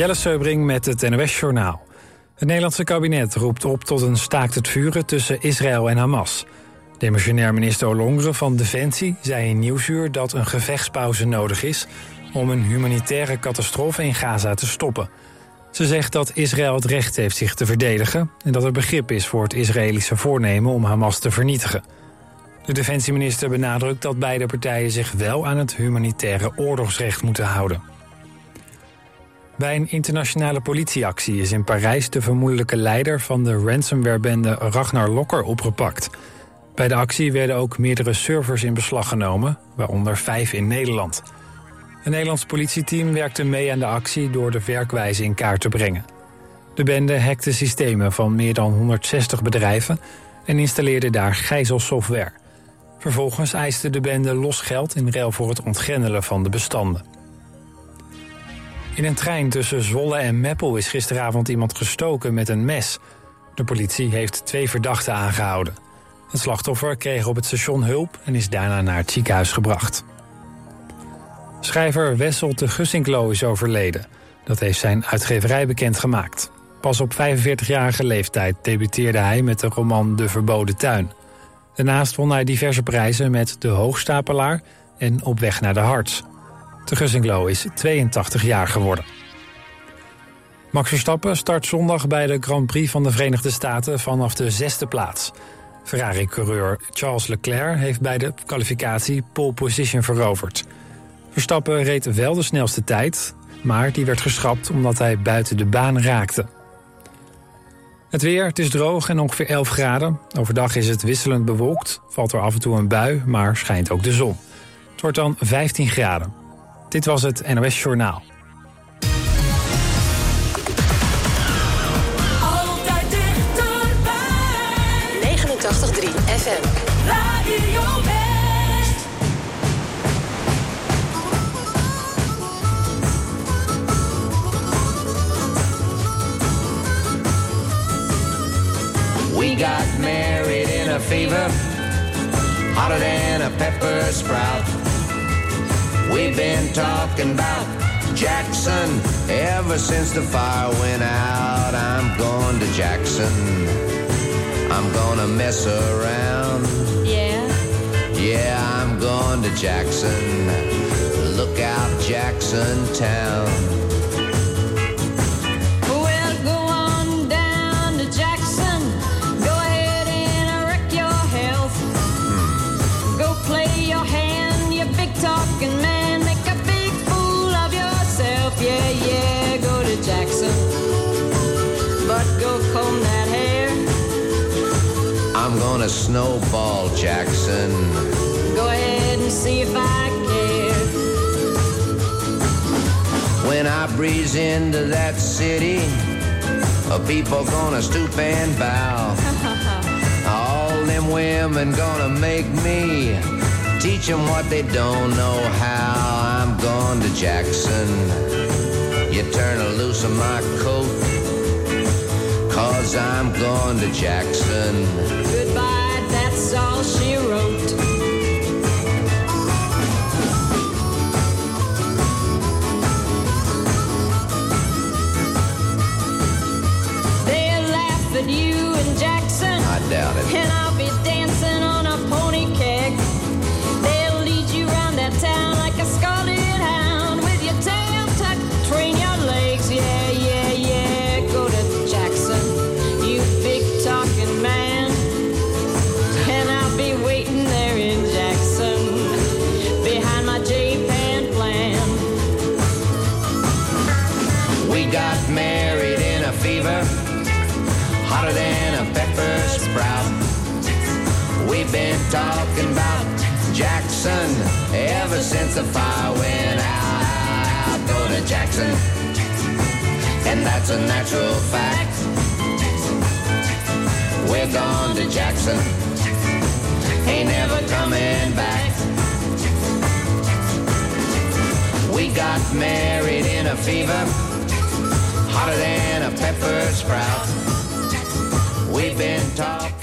Jelle Seubring met het NOS Journaal. Het Nederlandse kabinet roept op tot een staakt het vuren tussen Israël en Hamas. Demissionair minister Olongre van Defensie zei in Nieuwsuur dat een gevechtspauze nodig is om een humanitaire catastrofe in Gaza te stoppen. Ze zegt dat Israël het recht heeft zich te verdedigen en dat er begrip is voor het Israëlische voornemen om Hamas te vernietigen. De defensieminister benadrukt dat beide partijen zich wel aan het humanitaire oorlogsrecht moeten houden. Bij een internationale politieactie is in Parijs de vermoedelijke leider van de ransomwarebende Ragnar Lokker opgepakt. Bij de actie werden ook meerdere servers in beslag genomen, waaronder vijf in Nederland. Een Nederlands politieteam werkte mee aan de actie door de werkwijze in kaart te brengen. De bende hackte systemen van meer dan 160 bedrijven en installeerde daar gijzelsoftware. Vervolgens eiste de bende los geld in ruil voor het ontgrendelen van de bestanden. In een trein tussen Zwolle en Meppel is gisteravond iemand gestoken met een mes. De politie heeft twee verdachten aangehouden. Het slachtoffer kreeg op het station hulp en is daarna naar het ziekenhuis gebracht. Schrijver Wessel de Gussinklo is overleden. Dat heeft zijn uitgeverij bekendgemaakt. Pas op 45-jarige leeftijd debuteerde hij met de roman De Verboden Tuin. Daarnaast won hij diverse prijzen met De Hoogstapelaar en Op weg naar de Harts. De Gussinklo is 82 jaar geworden. Max Verstappen start zondag bij de Grand Prix van de Verenigde Staten vanaf de zesde plaats. Ferrari-coureur Charles Leclerc heeft bij de kwalificatie pole position veroverd. Verstappen reed wel de snelste tijd, maar die werd geschrapt omdat hij buiten de baan raakte. Het weer, het is droog en ongeveer 11 graden. Overdag is het wisselend bewolkt, valt er af en toe een bui, maar schijnt ook de zon. Het wordt dan 15 graden. Dit was het NOS Journaal. Altijd dichterbij. 89.3 FM. Radio West. We got married in a fever, hotter than a pepper sprout. We've been talking about Jackson ever since the fire went out. I'm going to Jackson. I'm gonna mess around. Yeah. Yeah, I'm going to Jackson. Look out, Jackson Town. I'm gonna snowball Jackson. Go ahead and see if I care. When I breeze into that city, uh, people gonna stoop and bow. All them women gonna make me teach them what they don't know how. I'm going to Jackson. You turn loose of my coat, cause I'm going to Jackson. That's all she wrote. They'll laugh at you in Jackson, I doubt it. and I'll Jackson ever since the fire went out. Go to Jackson, and that's a natural fact. We're gone to Jackson, ain't never coming back. We got married in a fever, hotter than a pepper sprout. We've been talking.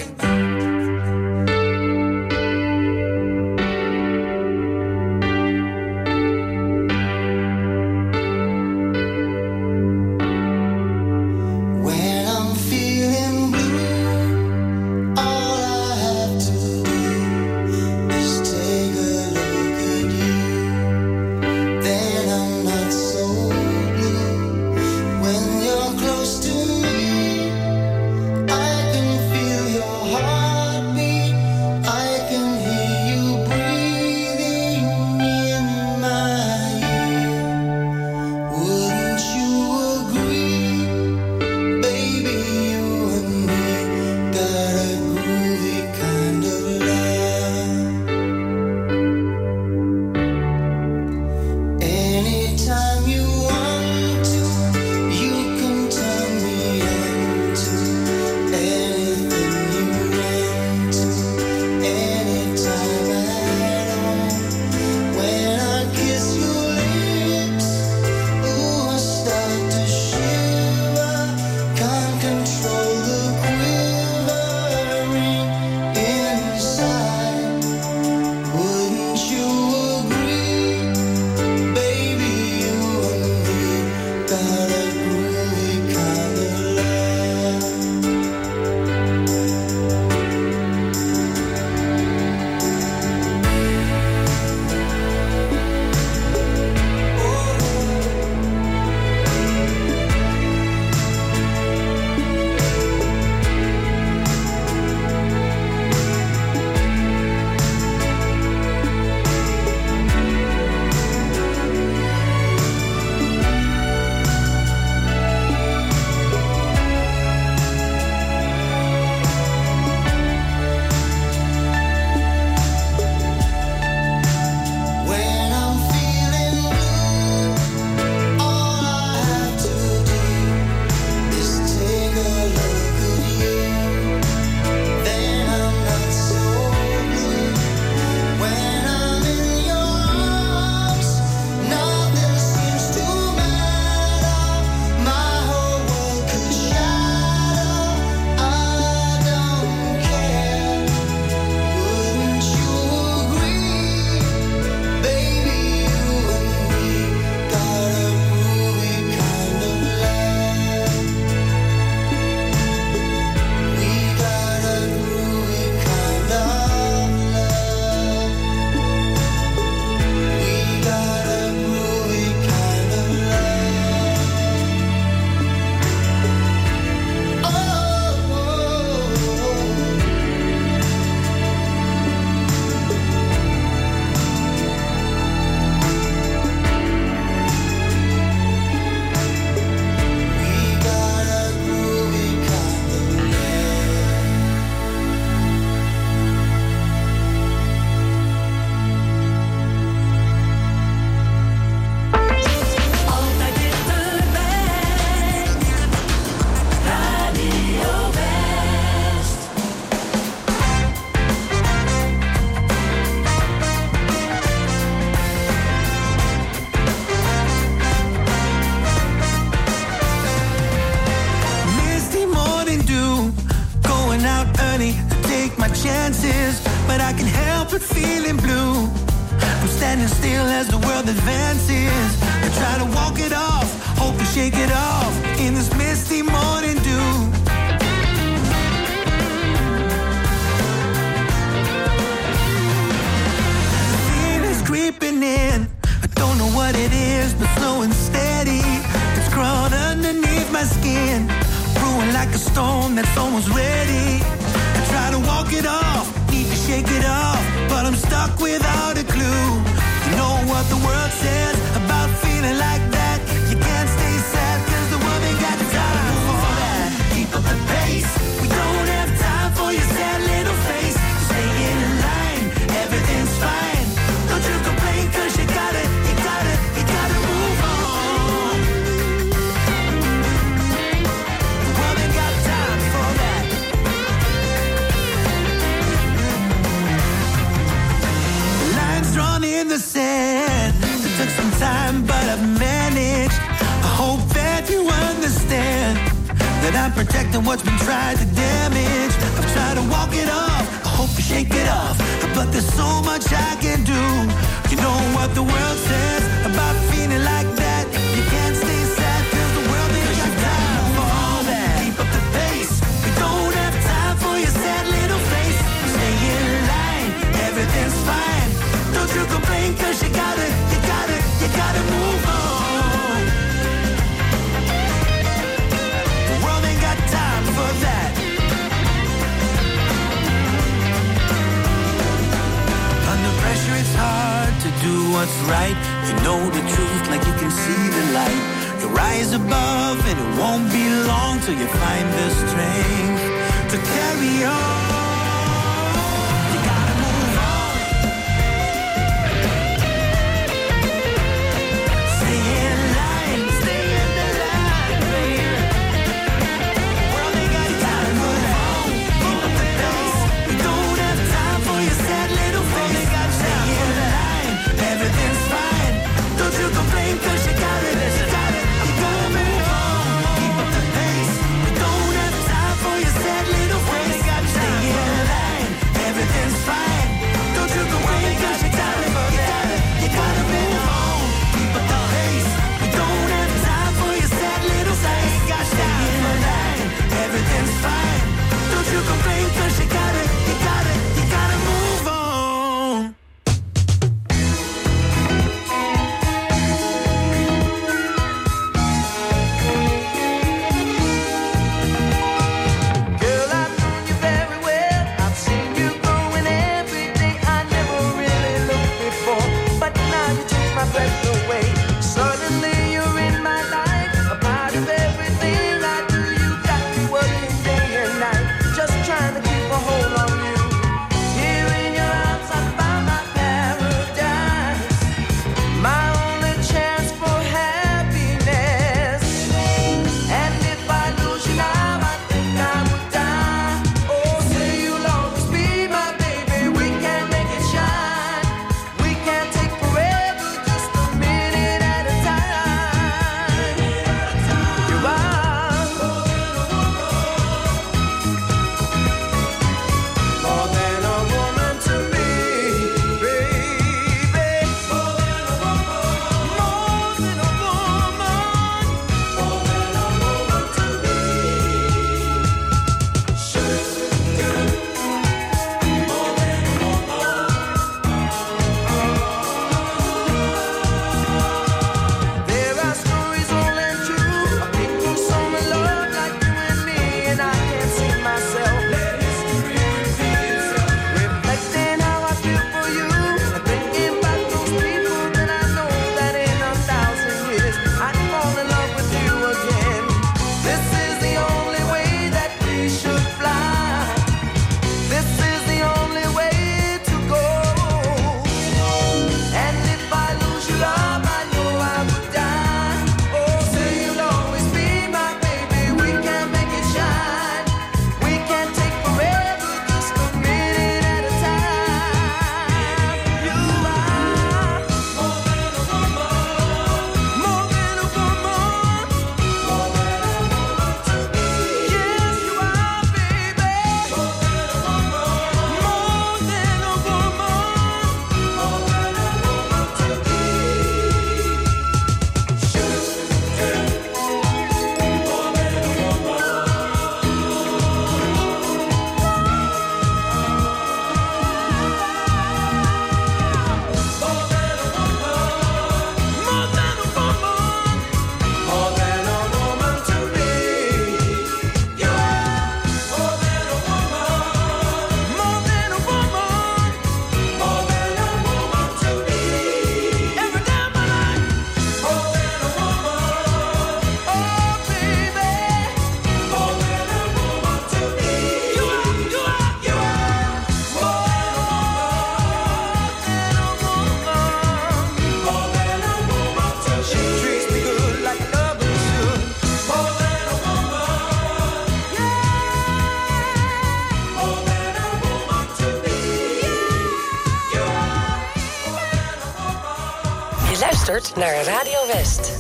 naar Radio West.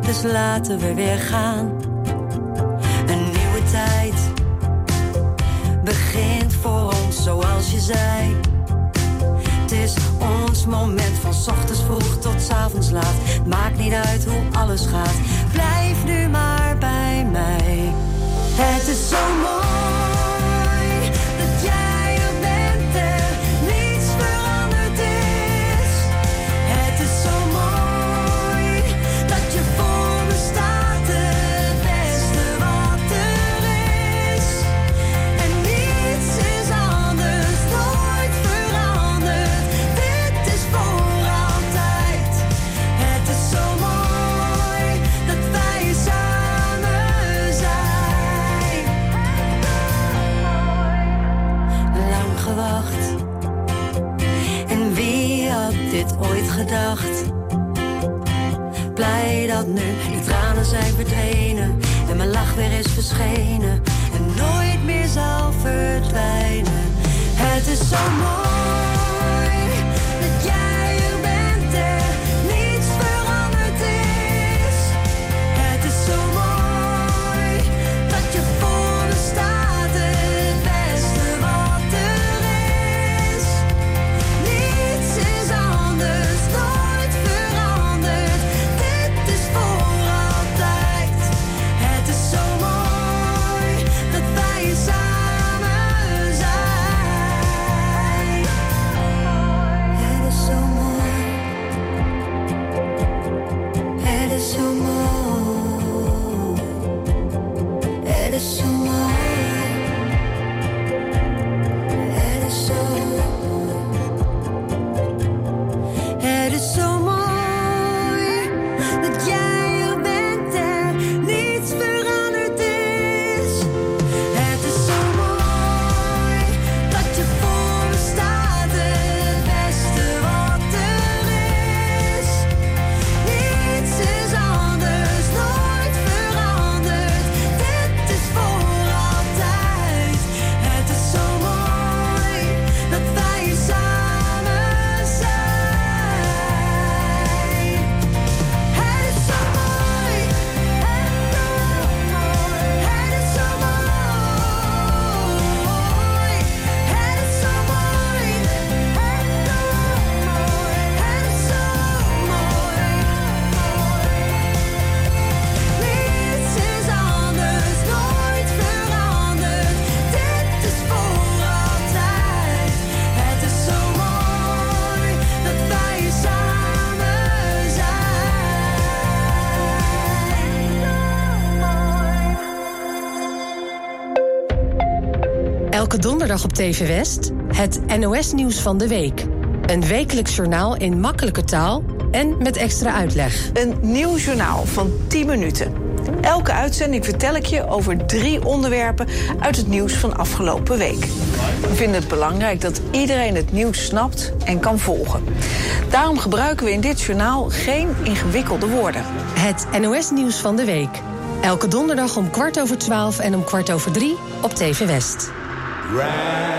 dus laten we weer gaan. Een nieuwe tijd begint voor ons zoals je zei. Het is ons moment van ochtends vroeg tot avonds laat. Maakt niet uit hoe alles gaat, blijf nu maar bij mij. Het is zo mooi. Blij dat nu die tranen zijn verdwenen en mijn lach weer is verschenen en nooit meer zal verdwijnen. Het is zo mooi. Op TV West het NOS-nieuws van de week. Een wekelijks journaal in makkelijke taal en met extra uitleg. Een nieuw journaal van 10 minuten. Elke uitzending vertel ik je over drie onderwerpen uit het nieuws van afgelopen week. We vinden het belangrijk dat iedereen het nieuws snapt en kan volgen. Daarom gebruiken we in dit journaal geen ingewikkelde woorden. Het NOS-nieuws van de week. Elke donderdag om kwart over twaalf en om kwart over drie op TV West. Round.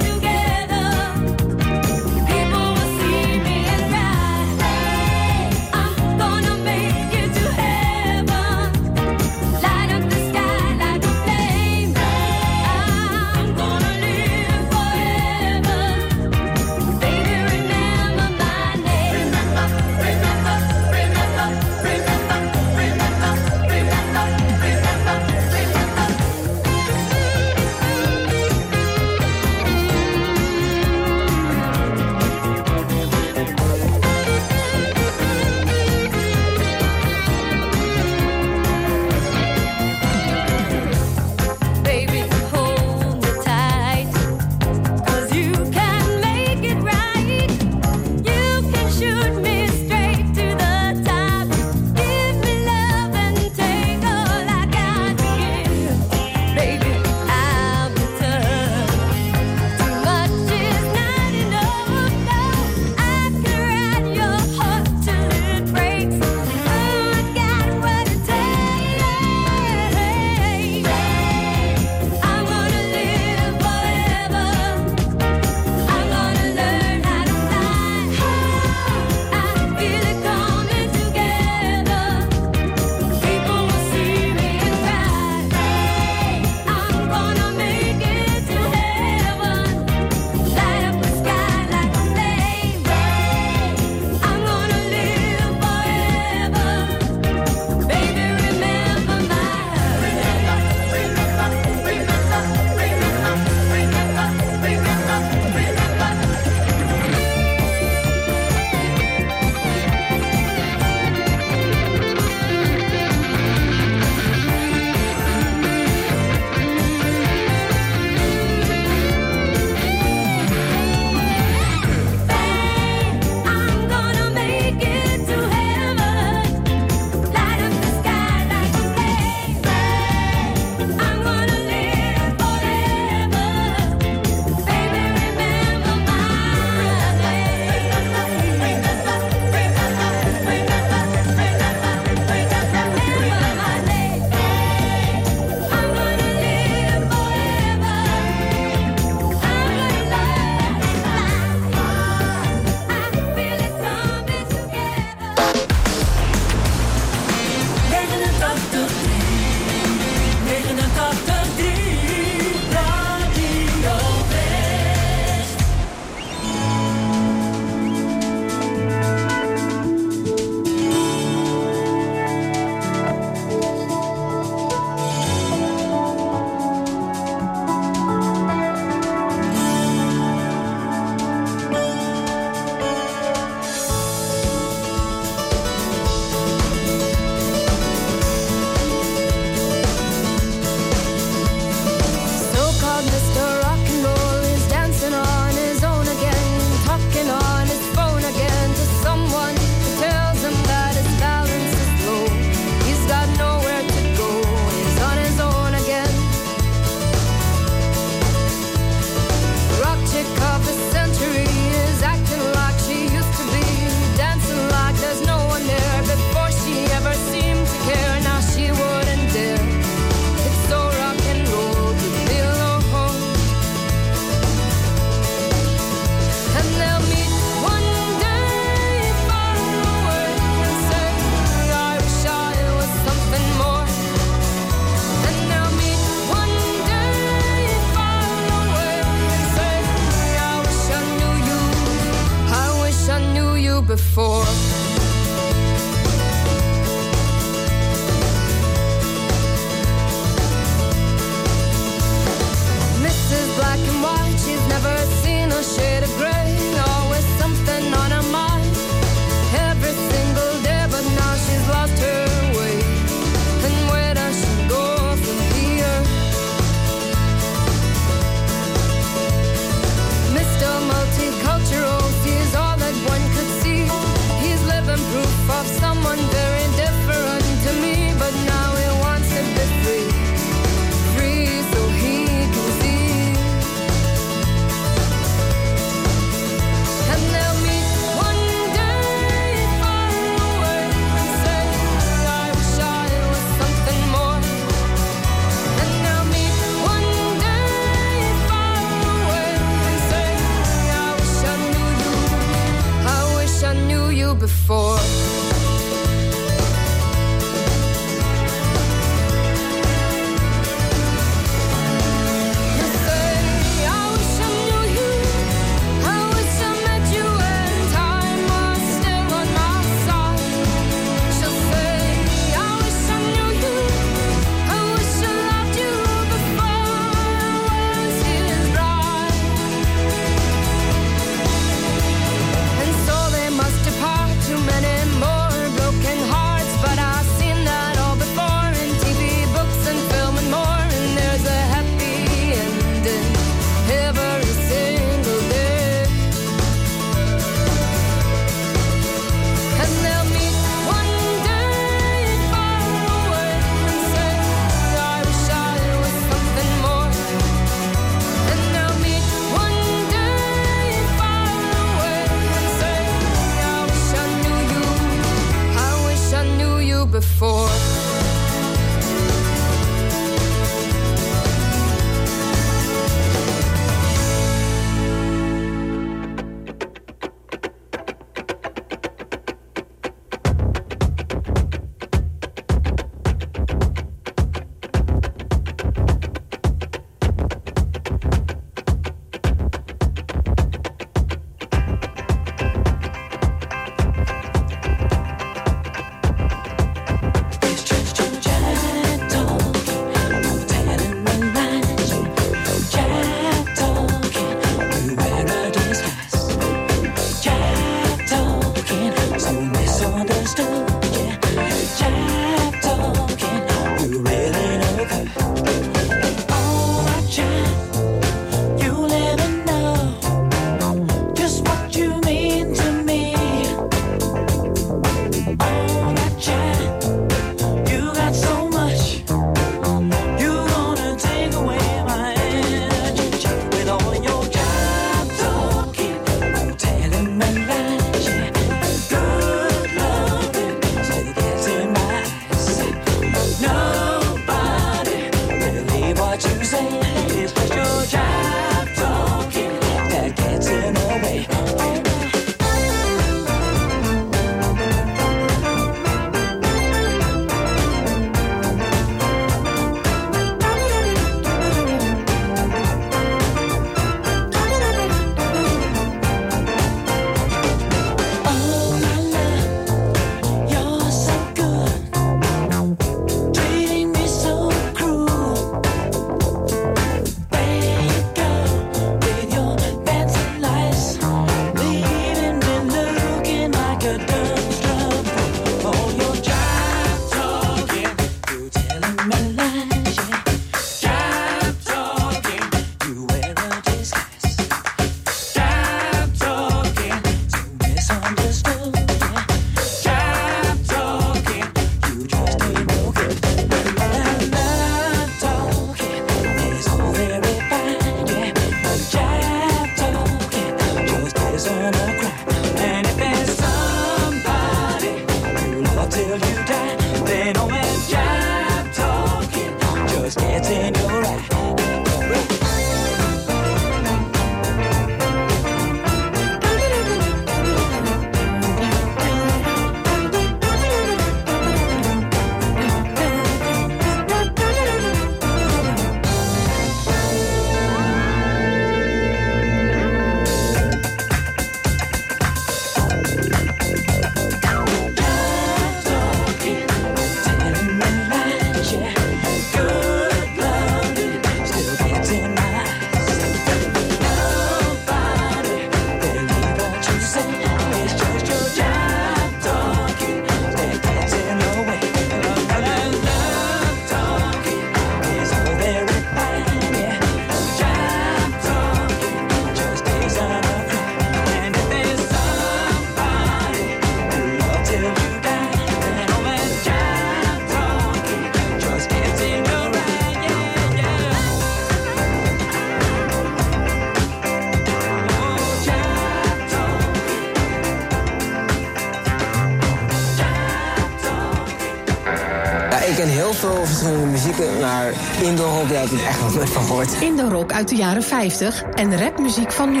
Ik ken heel veel verschillende muzieken, maar Indo-rock, daar heb ik echt wat nooit van gehoord. Indo-rock uit de jaren 50 en rapmuziek van nu.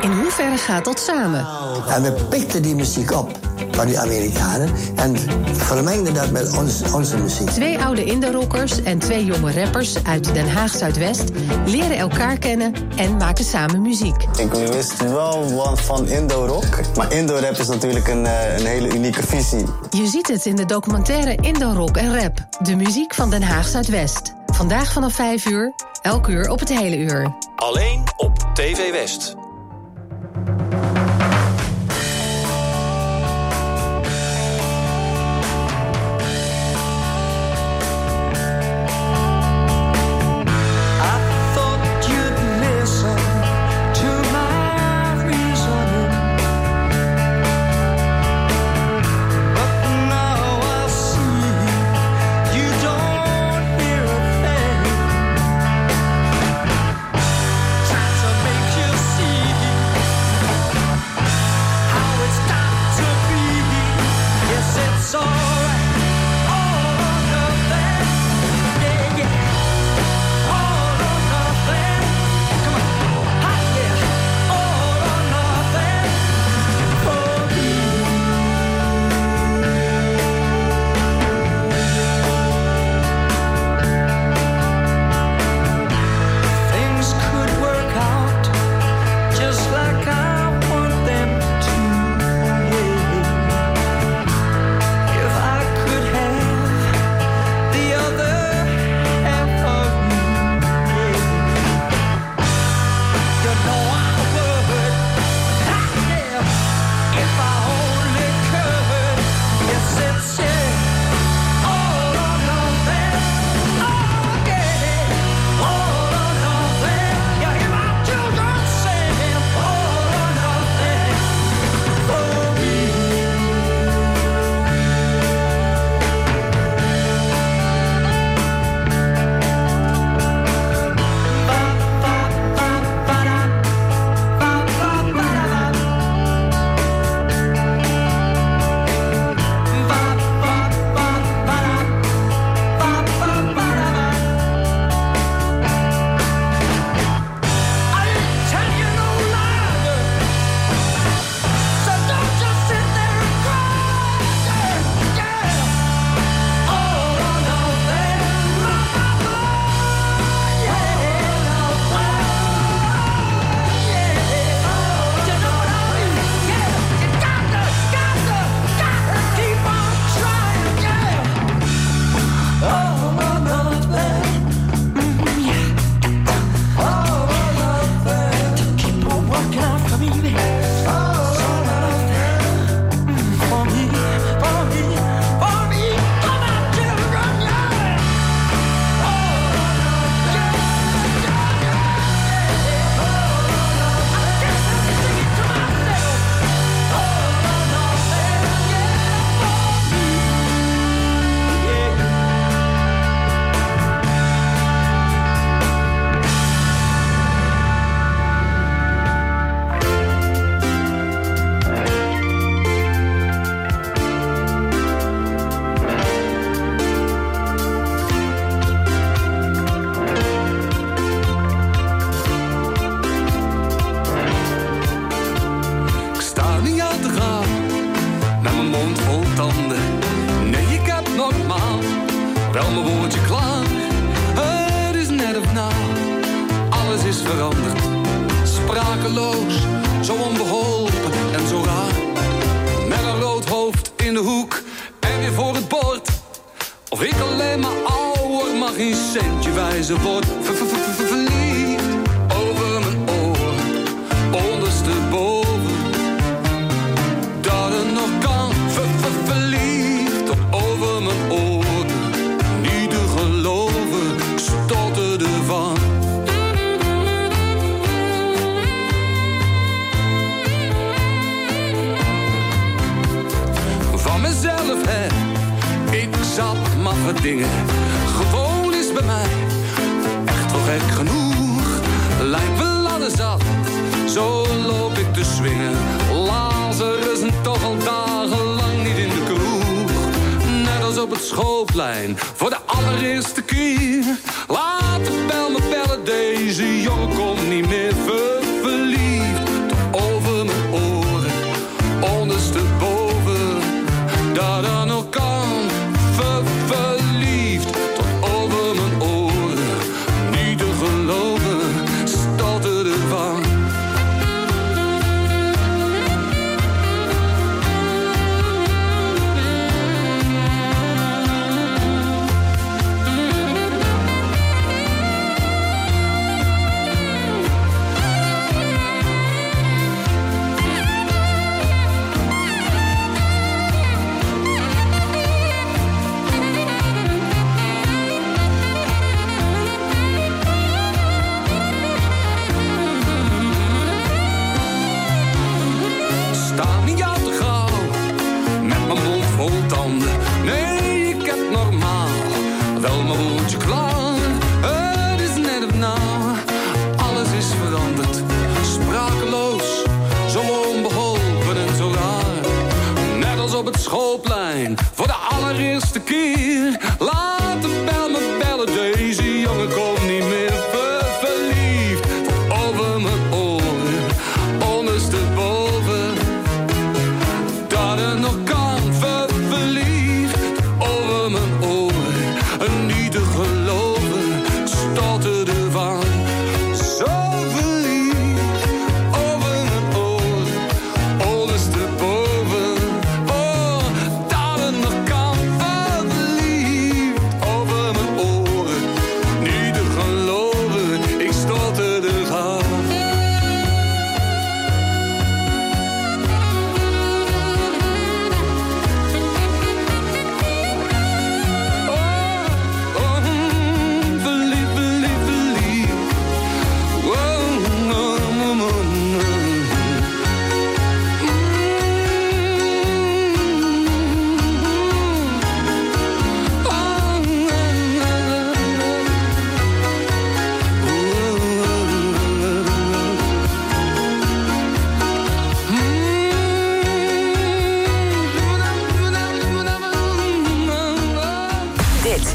In hoeverre gaat dat samen? En we pikten die muziek op van die Amerikanen. En vermengde dat met ons, onze muziek. Twee oude indorokers en twee jonge rappers uit Den Haag Zuidwest leren elkaar kennen en maken samen muziek. Ik wist wel wat van Indo-rock, maar Indo-rap is natuurlijk een, eh, een hele unieke visie. Je ziet het in de documentaire Indo-rock en rap, de muziek van Den Haag Zuidwest. Vandaag vanaf 5 uur, elk uur op het hele uur. Alleen op TV West.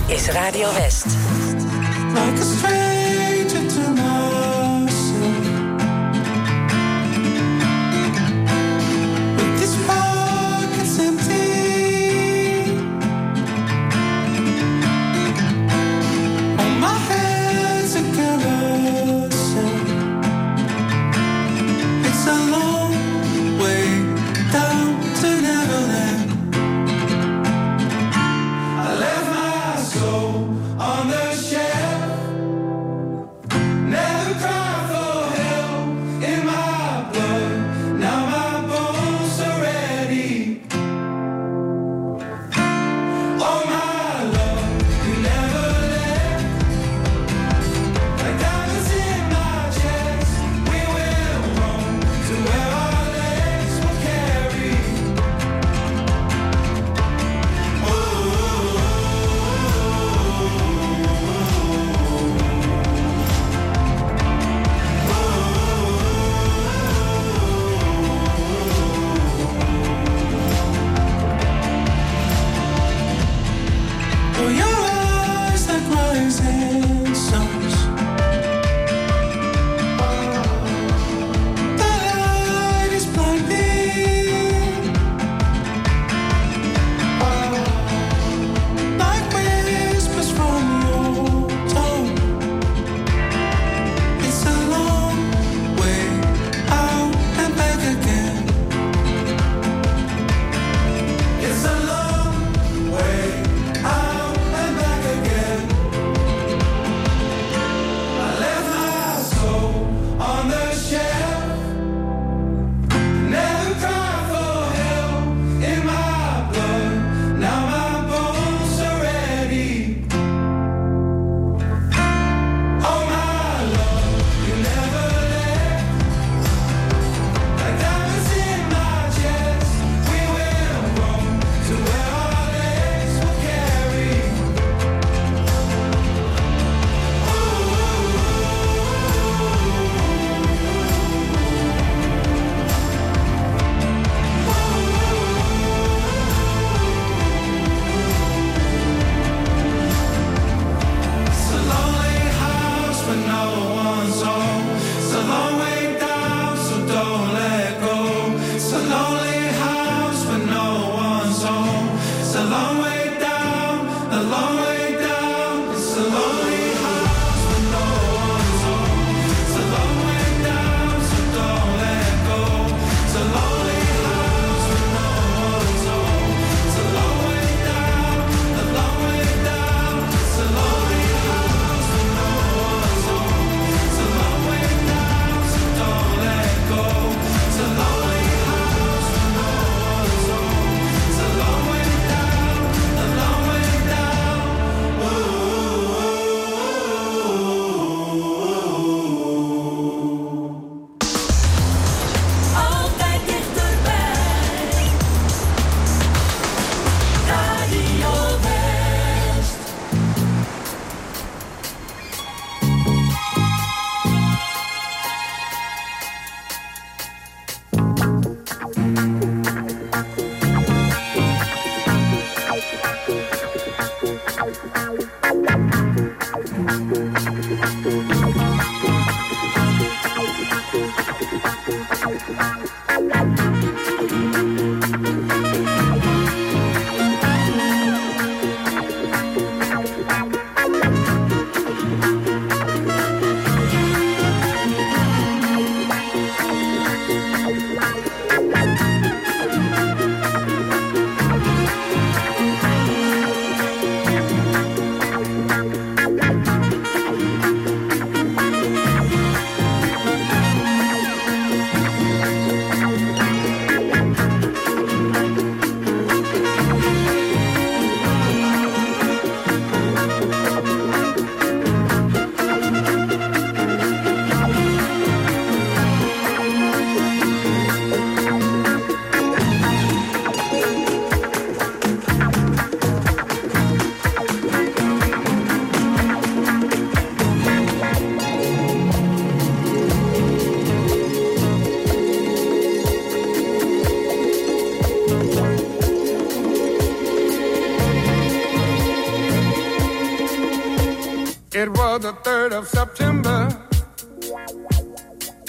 Is Radio West.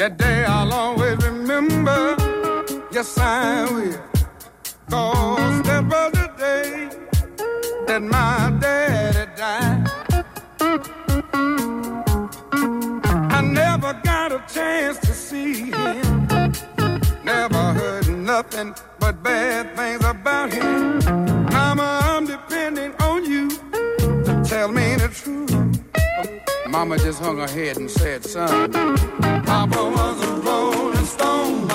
That day Mama just hung her head and said, son, Papa was a rolling stone,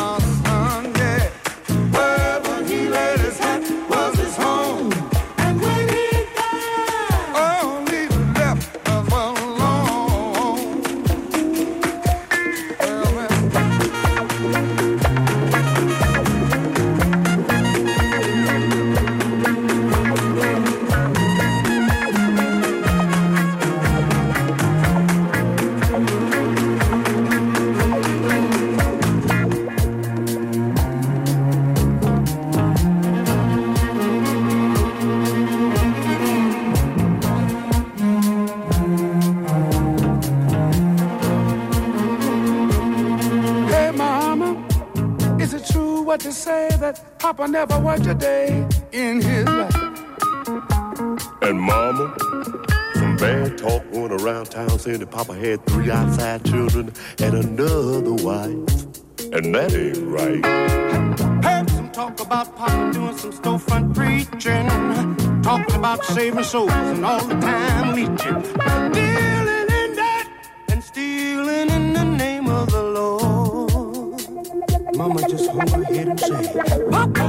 never worked a day in his life? And mama, some bad talk going around town saying that Papa had three outside children and another wife. And that ain't right. Heard some talk about Papa doing some storefront preaching, talking about saving souls and all the time leeching, dealing in that and stealing in the name of the Lord. Mama just hung her head and said, Papa